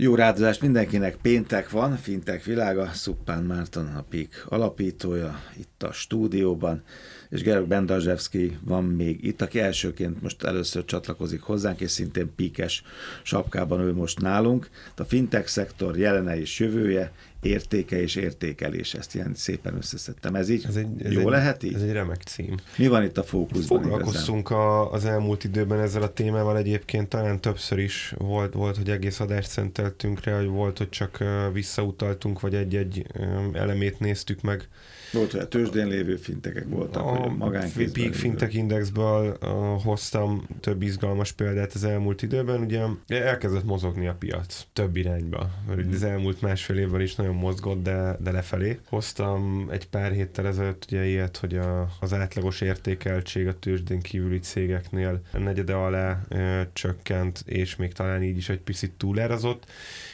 Jó rádozást mindenkinek, péntek van, Fintek világa, Szuppán Márton a PIK alapítója itt a stúdióban, és Gerok Bendazsevszki van még itt, aki elsőként most először csatlakozik hozzánk, és szintén píkes sapkában ő most nálunk. A fintech szektor jelene és jövője, értéke és értékelés, ezt ilyen szépen összeszedtem. Ez így ez egy, ez jó egy, lehet így? Ez egy remek cím. Mi van itt a fókuszban Foglalkoztunk a, az elmúlt időben ezzel a témával egyébként, talán többször is volt, volt hogy egész adást szenteltünk rá, hogy volt, hogy csak visszautaltunk, vagy egy-egy elemét néztük meg volt, hogy a tőzsdén lévő fintekek voltak, a magánkézben. Peak Fintech Indexből uh, hoztam több izgalmas példát az elmúlt időben. Ugye elkezdett mozogni a piac több irányba. Mert az elmúlt másfél évben is nagyon mozgott, de, de lefelé. Hoztam egy pár héttel ezelőtt ugye ilyet, hogy a, az átlagos értékeltség a tőzsdén kívüli cégeknél negyede alá uh, csökkent, és még talán így is egy picit túlárazott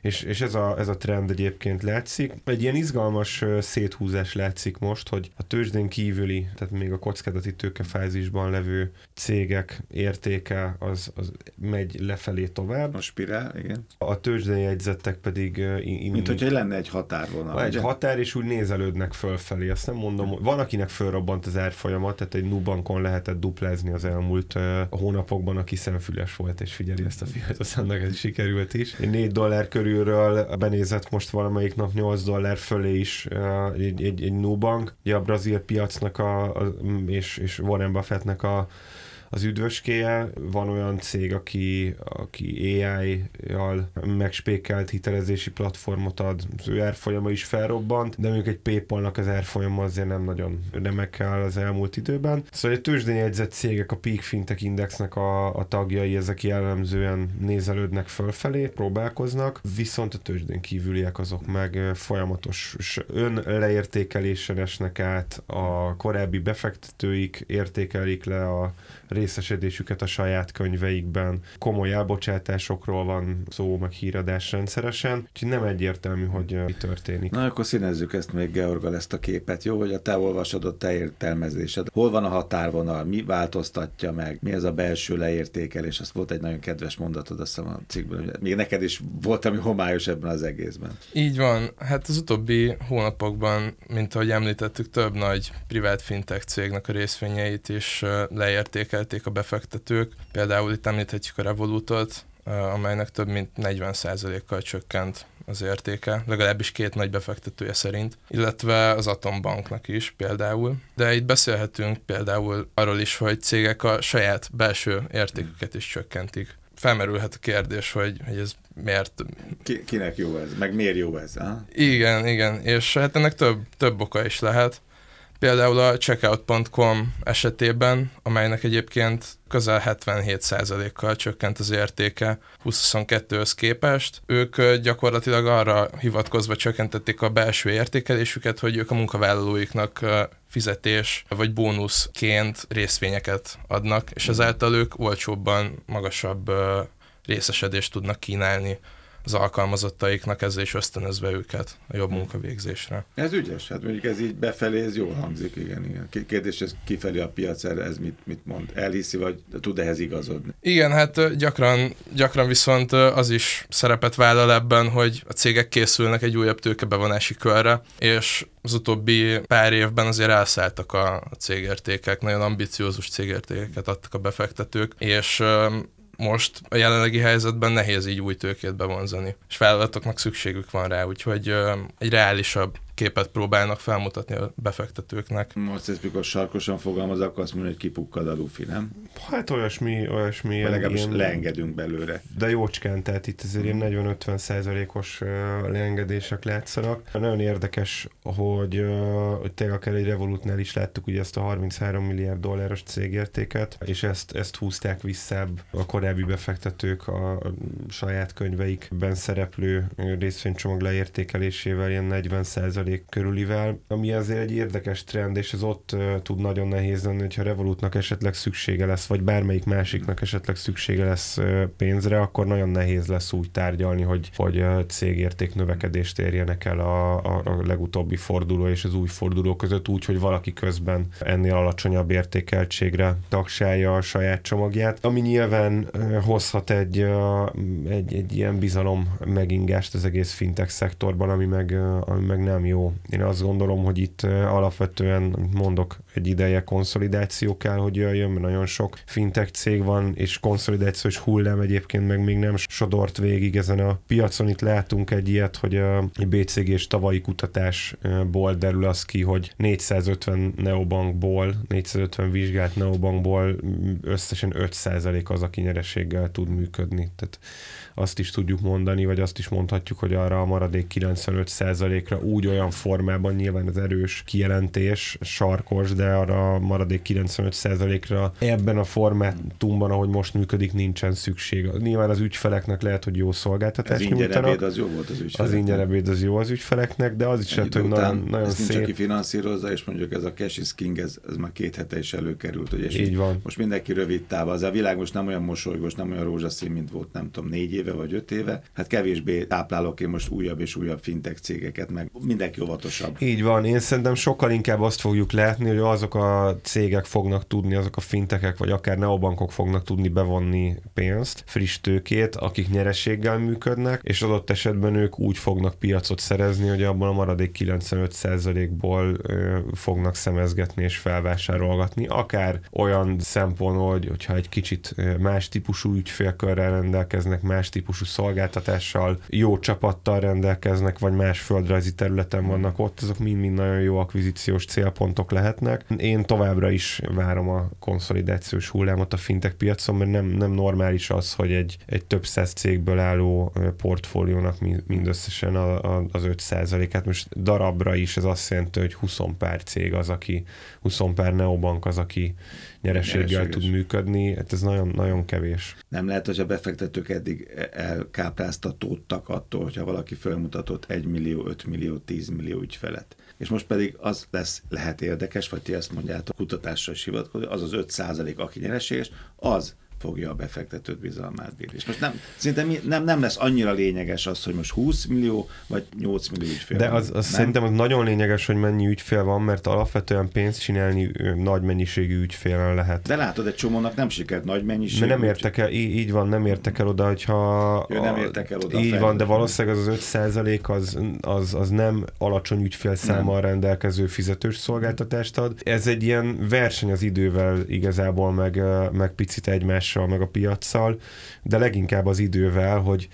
és, és ez, a, ez a trend egyébként látszik. Egy ilyen izgalmas széthúzás látszik most, hogy a tőzsdén kívüli, tehát még a kockázati tőkefázisban levő cégek értéke az, az megy lefelé tovább. A spirál, igen. A tőzsdén jegyzettek pedig... In, Mint hogyha lenne egy határvonal. Egy ugye? határ, és úgy nézelődnek fölfelé. Azt nem mondom, van, akinek fölrobbant az árfolyamat, tehát egy Nubankon lehetett duplázni az elmúlt uh, hónapokban, aki szemfüles volt, és figyeli ezt a fiat, aztán ez sikerült is. Egy 4 dollár körül körülről benézett most valamelyik nap 8 dollár fölé is egy, egy, egy Nubank, ugye a brazil piacnak a, a és, és Warren Buffettnek a az üdvöskéje. Van olyan cég, aki, aki AI-jal megspékelt hitelezési platformot ad, az ő árfolyama is felrobbant, de mondjuk egy PayPal-nak az árfolyama azért nem nagyon remekkel az elmúlt időben. Szóval egy tőzsdén jegyzett cégek, a Peak Fintech Indexnek a, a tagjai, ezek jellemzően nézelődnek fölfelé, próbálkoznak, viszont a tőzsdén kívüliek azok meg folyamatos ön leértékelésen esnek át, a korábbi befektetőik értékelik le a részesedésüket a saját könyveikben. Komoly elbocsátásokról van szó, meg híradás rendszeresen, úgyhogy nem egyértelmű, hogy mi történik. Na akkor színezzük ezt még, Georgal, ezt a képet, jó? Hogy a te olvasodott, te értelmezésed. Hol van a határvonal? Mi változtatja meg? Mi ez a belső leértékelés? Azt volt egy nagyon kedves mondatod, azt hiszem a cikkben, hogy még neked is volt, ami homályos ebben az egészben. Így van. Hát az utóbbi hónapokban, mint ahogy említettük, több nagy privát fintech cégnek a részvényeit is leértékel értékelték a befektetők. Például itt említhetjük a Revolutot, amelynek több mint 40%-kal csökkent az értéke, legalábbis két nagy befektetője szerint, illetve az Atombanknak is például. De itt beszélhetünk például arról is, hogy cégek a saját belső értéküket is csökkentik. Felmerülhet a kérdés, hogy, hogy ez miért... Ki, kinek jó ez? Meg miért jó ez? Ha? Igen, igen, és hát ennek több, több oka is lehet. Például a checkout.com esetében, amelynek egyébként közel 77%-kal csökkent az értéke 2022-höz képest. Ők gyakorlatilag arra hivatkozva csökkentették a belső értékelésüket, hogy ők a munkavállalóiknak fizetés vagy bónuszként részvényeket adnak, és ezáltal ők olcsóbban magasabb részesedést tudnak kínálni az alkalmazottaiknak ezzel is ösztönözve őket a jobb munkavégzésre. Ez ügyes, hát mondjuk ez így befelé, ez jól hangzik, igen, igen. Kérdés, ez kifelé a piac ez mit, mit mond? Elhiszi, vagy tud ehhez igazodni? Igen, hát gyakran, gyakran viszont az is szerepet vállal ebben, hogy a cégek készülnek egy újabb tőkebevonási körre, és az utóbbi pár évben azért elszálltak a cégértékek, nagyon ambiciózus cégértékeket adtak a befektetők, és most a jelenlegi helyzetben nehéz így új tőkét bevonzani, és vállalatoknak szükségük van rá, úgyhogy egy reálisabb képet próbálnak felmutatni a befektetőknek. Most ez mikor sarkosan fogalmaz, akkor azt mondja, hogy kipukkad a lufi, nem? Hát olyasmi, olyasmi. Vagy legalábbis ilyen, leengedünk belőle. De jócskán, tehát itt azért ilyen 40-50 százalékos leengedések látszanak. Nagyon érdekes, hogy, hogy tényleg akár egy Revolutnál is láttuk ugye ezt a 33 milliárd dolláros cégértéket, és ezt, ezt húzták vissza a korábbi befektetők a saját könyveikben szereplő részvénycsomag leértékelésével ilyen 40 körülivel, ami azért egy érdekes trend, és ez ott tud nagyon nehéz lenni, hogyha Revolutnak esetleg szüksége lesz, vagy bármelyik másiknak esetleg szüksége lesz pénzre, akkor nagyon nehéz lesz úgy tárgyalni, hogy, hogy cégérték növekedést érjenek el a, a, a legutóbbi forduló és az új forduló között úgy, hogy valaki közben ennél alacsonyabb értékeltségre tagsálja a saját csomagját, ami nyilván hozhat egy, egy, egy ilyen bizalom megingást az egész fintech szektorban, ami meg, ami meg nem jó. Én azt gondolom, hogy itt alapvetően, mondok, egy ideje konszolidáció kell, hogy jöjjön, mert nagyon sok fintech cég van, és konszolidációs hullám egyébként meg még nem sodort végig ezen a piacon. Itt látunk egy ilyet, hogy a BCG-s tavalyi kutatásból derül az ki, hogy 450 neobankból, 450 vizsgált neobankból összesen 5% az, aki nyereséggel tud működni. Tehát azt is tudjuk mondani, vagy azt is mondhatjuk, hogy arra a maradék 95%-ra úgy olyan formában nyilván az erős kijelentés, sarkos, de arra a maradék 95%-ra ebben a formátumban, ahogy most működik, nincsen szükség. Nyilván az ügyfeleknek lehet, hogy jó szolgáltatást az nyújtanak. az jó volt az ügyfeleknek. Az ingyen ebéd az jó az ügyfeleknek, de az is lehet, hogy nagyon, nagyon ezt szép. Nincs, finanszírozza, és mondjuk ez a cash is king, ez, ez már két hete is előkerült. Ugye, és Így van. Most mindenki rövid távol. Az a világ most nem olyan mosolygós, nem olyan rózsaszín, mint volt, nem tudom, négy éve vagy öt éve. Hát kevésbé táplálok én most újabb és újabb fintech cégeket, meg mindenki óvatosabb. Így van. Én szerintem sokkal inkább azt fogjuk látni, hogy azok a cégek fognak tudni, azok a fintekek, vagy akár neobankok fognak tudni bevonni pénzt, friss tőkét, akik nyereséggel működnek, és adott esetben ők úgy fognak piacot szerezni, hogy abban a maradék 95%-ból fognak szemezgetni és felvásárolgatni, akár olyan szempontból, hogy, hogyha egy kicsit más típusú ügyfélkörrel rendelkeznek, más típusú szolgáltatással, jó csapattal rendelkeznek, vagy más földrajzi területen vannak ott, azok mind-mind nagyon jó akvizíciós célpontok lehetnek. Én továbbra is várom a konszolidációs hullámot a fintech piacon, mert nem, nem normális az, hogy egy, egy több száz cégből álló portfóliónak mindösszesen a, a, az 5%-át. Most darabra is ez azt jelenti, hogy 20 pár cég az, aki, 20 pár neobank az, aki nyereséggel tud működni, hát ez nagyon, nagyon kevés. Nem lehet, hogy a befektetők eddig elkápráztatódtak attól, hogyha valaki felmutatott 1 millió, 5 millió, 10 millió ügyfelet. És most pedig az lesz, lehet érdekes, vagy ti ezt mondjátok, kutatásra is hivatkozni, az az 5 százalék, aki nyereséges, az fogja a befektetőt bizalmát bírni. És most nem, szinte mi, nem, nem lesz annyira lényeges az, hogy most 20 millió vagy 8 millió ügyfél De az, az szerintem az nagyon lényeges, hogy mennyi ügyfél van, mert alapvetően pénzt csinálni nagy mennyiségű ügyfélen lehet. De látod, egy csomónak nem sikert nagy mennyiségű. nem értek el, így, így van, nem értek el oda, hogyha... Ő nem értek el oda. Így van, de valószínűleg az az 5 százalék az, az, az nem alacsony ügyfélszámmal rendelkező fizetős szolgáltatást ad. Ez egy ilyen verseny az idővel igazából, meg, meg picit egymás egymással, meg a piaccal, de leginkább az idővel, hogy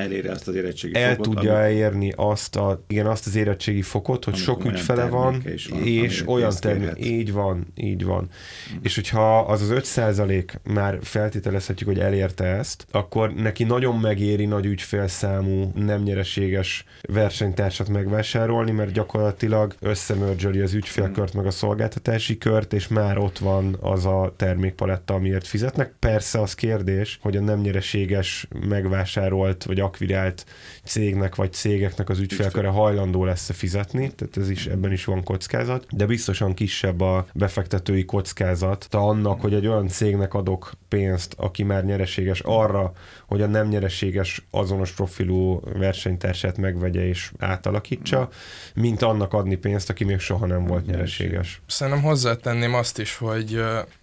eléri azt az érettségi el fokot, tudja amit... elérni azt, a, igen, azt az érettségi fokot, hogy sok ügyfele van, van, és olyan termék, így van, így van. Mm. És hogyha az az 5 százalék már feltételezhetjük, hogy elérte ezt, akkor neki nagyon megéri nagy ügyfélszámú, nem nyereséges versenytársat megvásárolni, mert gyakorlatilag összemörzsöli az ügyfélkört meg a szolgáltatási kört, és már ott van az a termékpaletta, amiért fizetnek. Persze az kérdés, hogy a nem nyereséges megvásárolt, vagy akvirált cégnek vagy cégeknek az ügyfélköre hajlandó lesz fizetni, tehát ez is, ebben is van kockázat, de biztosan kisebb a befektetői kockázat annak, hogy egy olyan cégnek adok pénzt, aki már nyereséges arra, hogy a nem nyereséges azonos profilú versenytársát megvegye és átalakítsa, mint annak adni pénzt, aki még soha nem volt nyereséges. Szerintem hozzátenném azt is, hogy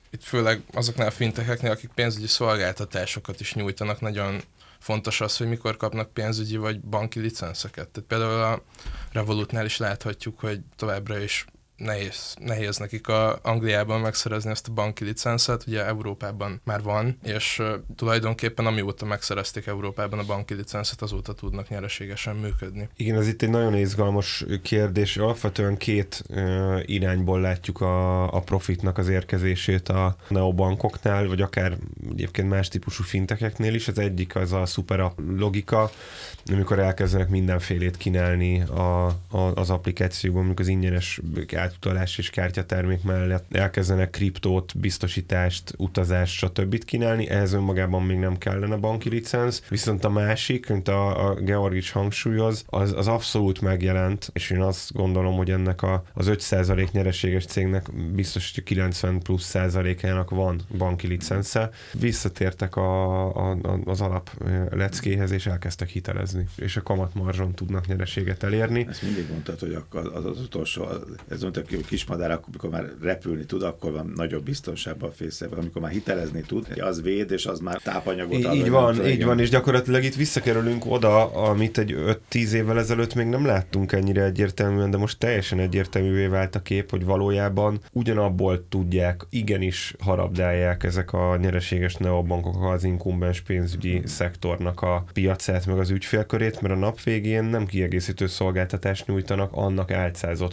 itt főleg azoknál a fintekeknél, akik pénzügyi szolgáltatásokat is nyújtanak, nagyon fontos az, hogy mikor kapnak pénzügyi vagy banki licenszeket. Tehát például a Revolutnál is láthatjuk, hogy továbbra is nehéz, nehéz nekik a Angliában megszerezni ezt a banki licenszet, ugye Európában már van, és tulajdonképpen amióta megszerezték Európában a banki licenszet, azóta tudnak nyereségesen működni. Igen, ez itt egy nagyon izgalmas kérdés. Alapvetően két uh, irányból látjuk a, a profitnak az érkezését a neobankoknál, vagy akár egyébként más típusú fintekeknél is. Az egyik az a szuper logika, amikor elkezdenek mindenfélét kínálni a, a, az applikációban, amikor az ingyenes átutalás és kártyatermék mellett elkezdenek kriptót, biztosítást, utazást, stb. kínálni, ehhez önmagában még nem kellene banki licenc, viszont a másik, mint a, a Georg is hangsúlyoz, az, az abszolút megjelent, és én azt gondolom, hogy ennek a, az 5% nyereséges cégnek biztos, hogy 90 plusz százalékának van banki licence. Visszatértek a, a, az alap leckéhez, és elkezdtek hitelezni, és a kamatmarzson tudnak nyereséget elérni. Ezt mindig mondtad, hogy az, az utolsó, ez mondta, hogy kismadár, akkor, amikor már repülni tud, akkor van nagyobb biztonságban a fészekben, amikor már hitelezni tud, az véd, és az már tápanyagot ad. Így van, így van, és gyakorlatilag itt visszakerülünk oda, amit egy 5-10 évvel ezelőtt még nem láttunk ennyire egyértelműen, de most teljesen egyértelművé vált a kép, hogy valójában ugyanabból tudják, igenis harabdálják ezek a nyereséges neobankok az inkumbens pénzügyi szektornak a piacát, meg az ügyfélkörét, mert a nap végén nem kiegészítő szolgáltatást nyújtanak, annak álcázott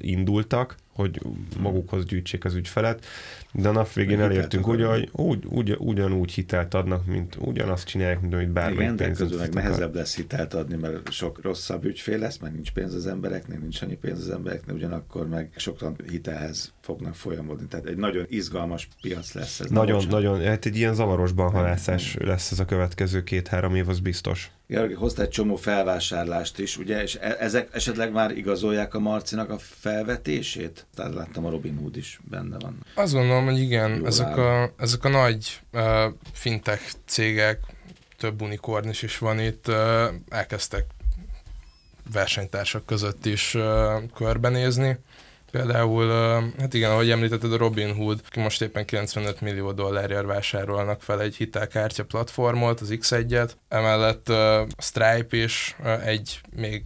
indultak, hogy magukhoz gyűjtsék az ügyfelet, de a nap végén elértünk úgy, hogy úgy, ugy, ugyanúgy hitelt adnak, mint ugyanazt csinálják, mint amit bármelyik Igen, közül meg nehezebb lesz hitelt adni, mert sok rosszabb ügyfél lesz, mert nincs pénz az embereknek, nincs annyi pénz az embereknek, ugyanakkor meg sokan hitelhez fognak folyamodni. Tehát egy nagyon izgalmas piac lesz ez. Nagyon, nagyon, hát egy ilyen zavarosban halászás lesz ez a következő két-három év, az biztos. Georgi, hozta egy csomó felvásárlást is, ugye, és e- ezek esetleg már igazolják a Marcinak a felvetését? Tehát láttam, a Robin Hood is benne van. Azt gondolom, hogy igen, ezek a, ezek a nagy uh, fintech cégek, több unikornis is van itt, uh, elkezdtek versenytársak között is uh, körbenézni. Például, hát igen, ahogy említetted, a Robin Hood, aki most éppen 95 millió dollárért vásárolnak fel egy hitelkártya platformot, az X1-et. Emellett a Stripe is egy még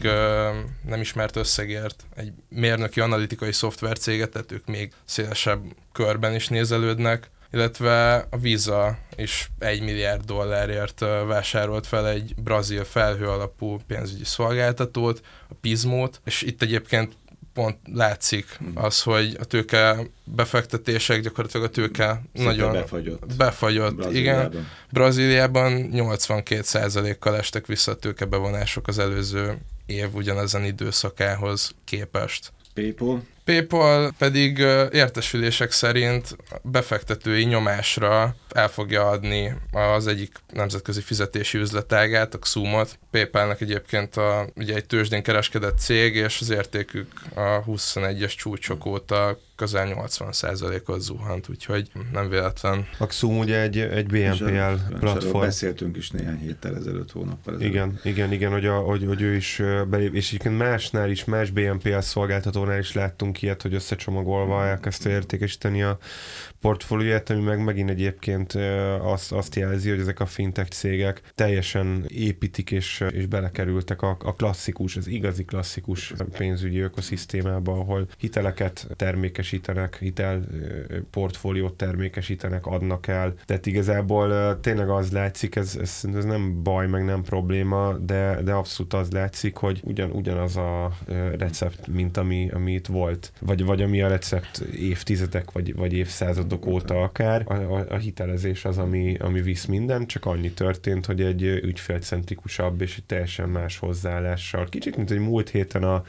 nem ismert összegért, egy mérnöki analitikai szoftvercéget, tehát ők még szélesebb körben is nézelődnek illetve a Visa is egy milliárd dollárért vásárolt fel egy brazil felhő alapú pénzügyi szolgáltatót, a Pismót, és itt egyébként pont látszik hmm. az, hogy a tőke befektetések, gyakorlatilag a tőke Szinte nagyon befagyott. befagyott. Brazíliában. Igen, Brazíliában 82%-kal estek vissza a tőkebevonások az előző év ugyanezen időszakához képest. PayPal? PayPal pedig értesülések szerint befektetői nyomásra el fogja adni az egyik nemzetközi fizetési üzletágát, a Xumot. PayPalnak egyébként a, ugye egy tőzsdén kereskedett cég, és az értékük a 21-es csúcsok óta közel 80%-ot zuhant, úgyhogy nem véletlen. A Xum ugye egy, egy BNPL platform. Beszéltünk is néhány héttel ezelőtt, hónappal ezelőtt. Igen, igen, igen, hogy, a, hogy, hogy ő is belép, és egyébként másnál is, más BNPL szolgáltatónál is láttunk ilyet, hogy összecsomagolva elkezdte értékesíteni a portfólióját, ami meg megint egyébként azt, azt jelzi, hogy ezek a fintech cégek teljesen építik és, és belekerültek a, a klasszikus, az igazi klasszikus pénzügyi ökoszisztémába, ahol hiteleket termékesítenek, hitel portfóliót termékesítenek, adnak el. Tehát igazából tényleg az látszik, ez, ez, ez nem baj, meg nem probléma, de, de abszolút az látszik, hogy ugyan, ugyanaz a recept, mint ami, ami itt volt, vagy, vagy ami a recept évtizedek, vagy, vagy évszázadok óta akár, a, a, a hitelezés az, ami, ami visz minden, csak annyi történt, hogy egy ügyfélcentrikusabb és egy teljesen más hozzáállással. Kicsit, mint egy múlt héten a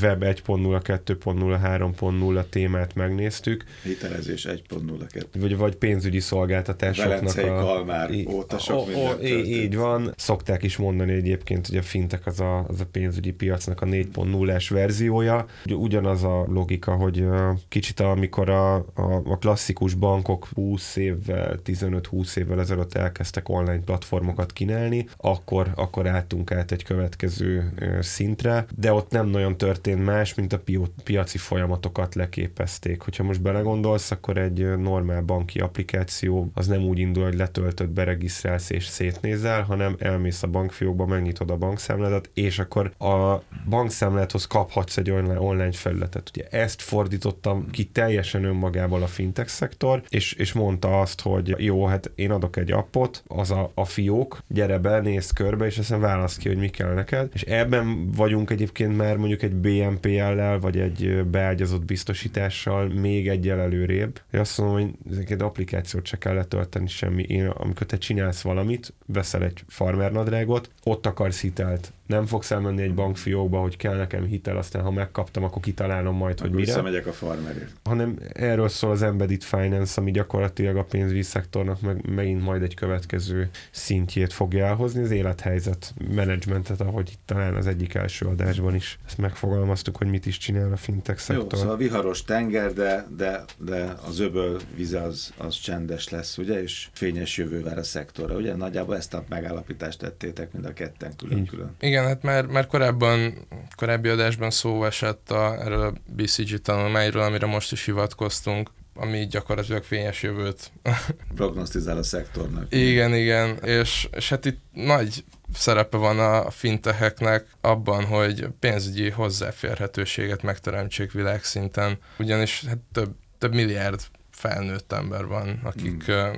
Web 1.0, 2.0, 3.0 témát megnéztük. Hitelezés 1.0, Vagy, vagy pénzügyi szolgáltatásoknak Velencei a... Kalmár óta sok o, o, így, így van. Szokták is mondani egyébként, hogy a fintek az a, az a pénzügyi piacnak a 4.0-es verziója. Ugyanaz a logika, hogy kicsit amikor a, a, a klasszikus bankok 20 évvel, 15-20 évvel ezelőtt elkezdtek online platformokat kínálni, akkor, akkor álltunk át egy következő szintre, de ott nem nagyon tört történt más, mint a piaci folyamatokat leképezték. Hogyha most belegondolsz, akkor egy normál banki applikáció az nem úgy indul, hogy letöltöd, beregisztrálsz és szétnézel, hanem elmész a bankfiókba, megnyitod a bankszámládat, és akkor a bankszámládhoz kaphatsz egy online, online felületet. Ugye ezt fordítottam ki teljesen önmagából a fintech szektor, és, és mondta azt, hogy jó, hát én adok egy appot, az a, a fiók, gyere be, nézz körbe, és aztán válasz ki, hogy mi kell neked. És ebben vagyunk egyébként már mondjuk egy BNPL-lel, vagy egy beágyazott biztosítással még egyel előrébb. Én azt mondom, hogy ezeket applikációt se kell letölteni semmi. Én, amikor te csinálsz valamit, veszel egy farmernadrágot, ott akarsz hitelt Nem fogsz elmenni egy bankfiókba, hogy kell nekem hitel, aztán ha megkaptam, akkor kitalálom majd, hogy mire. megyek a farmerért. Hanem erről szól az embedded finance, ami gyakorlatilag a pénzügyi szektornak meg, megint majd egy következő szintjét fogja elhozni, az élethelyzet menedzsmentet, ahogy itt talán az egyik első adásban is ezt megfogalmaztuk, hogy mit is csinál a fintech szektor. Jó, szóval viharos tenger, de, de, de az öböl vize az, az csendes lesz, ugye, és fényes jövő vár a szektorra, ugye? Nagyjából ezt a megállapítást tettétek mind a ketten külön-külön. Igen, hát már, már korábban, korábbi adásban szó esett a, erről a BCG tanulmányról, amire most is hivatkoztunk, ami gyakorlatilag fényes jövőt prognosztizál a szektornak. Igen, igen, és, és hát itt nagy szerepe van a fintecheknek abban, hogy pénzügyi hozzáférhetőséget megteremtsék világszinten, ugyanis hát több, több milliárd felnőtt ember van, akik, mm.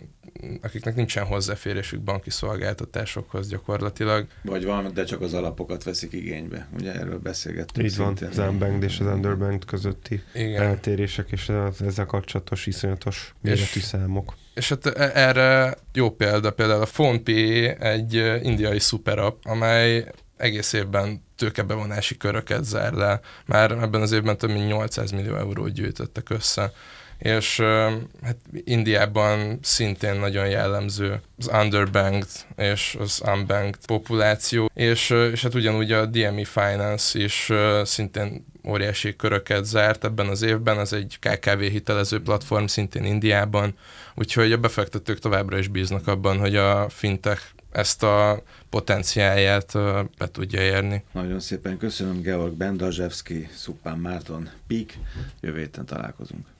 Akiknek nincsen hozzáférésük banki szolgáltatásokhoz gyakorlatilag. Vagy van, de csak az alapokat veszik igénybe. Ugye erről beszélgettünk. Így van, az unbanked és az underbanked közötti Igen. eltérések és az ezzel kapcsolatos iszonyatos méretű és, számok. És hát e- erre jó példa, például a PhonePe egy indiai szuperapp, amely egész évben tőkebevonási köröket zár le. Már ebben az évben több mint 800 millió eurót gyűjtöttek össze és hát Indiában szintén nagyon jellemző az underbanked és az unbanked populáció, és, és hát ugyanúgy a DME Finance is szintén óriási köröket zárt ebben az évben, az egy KKV hitelező platform szintén Indiában, úgyhogy a befektetők továbbra is bíznak abban, hogy a fintech ezt a potenciáját be tudja érni. Nagyon szépen köszönöm Georg Bendazsevski, Szupán Márton, Pik, jövő héten találkozunk.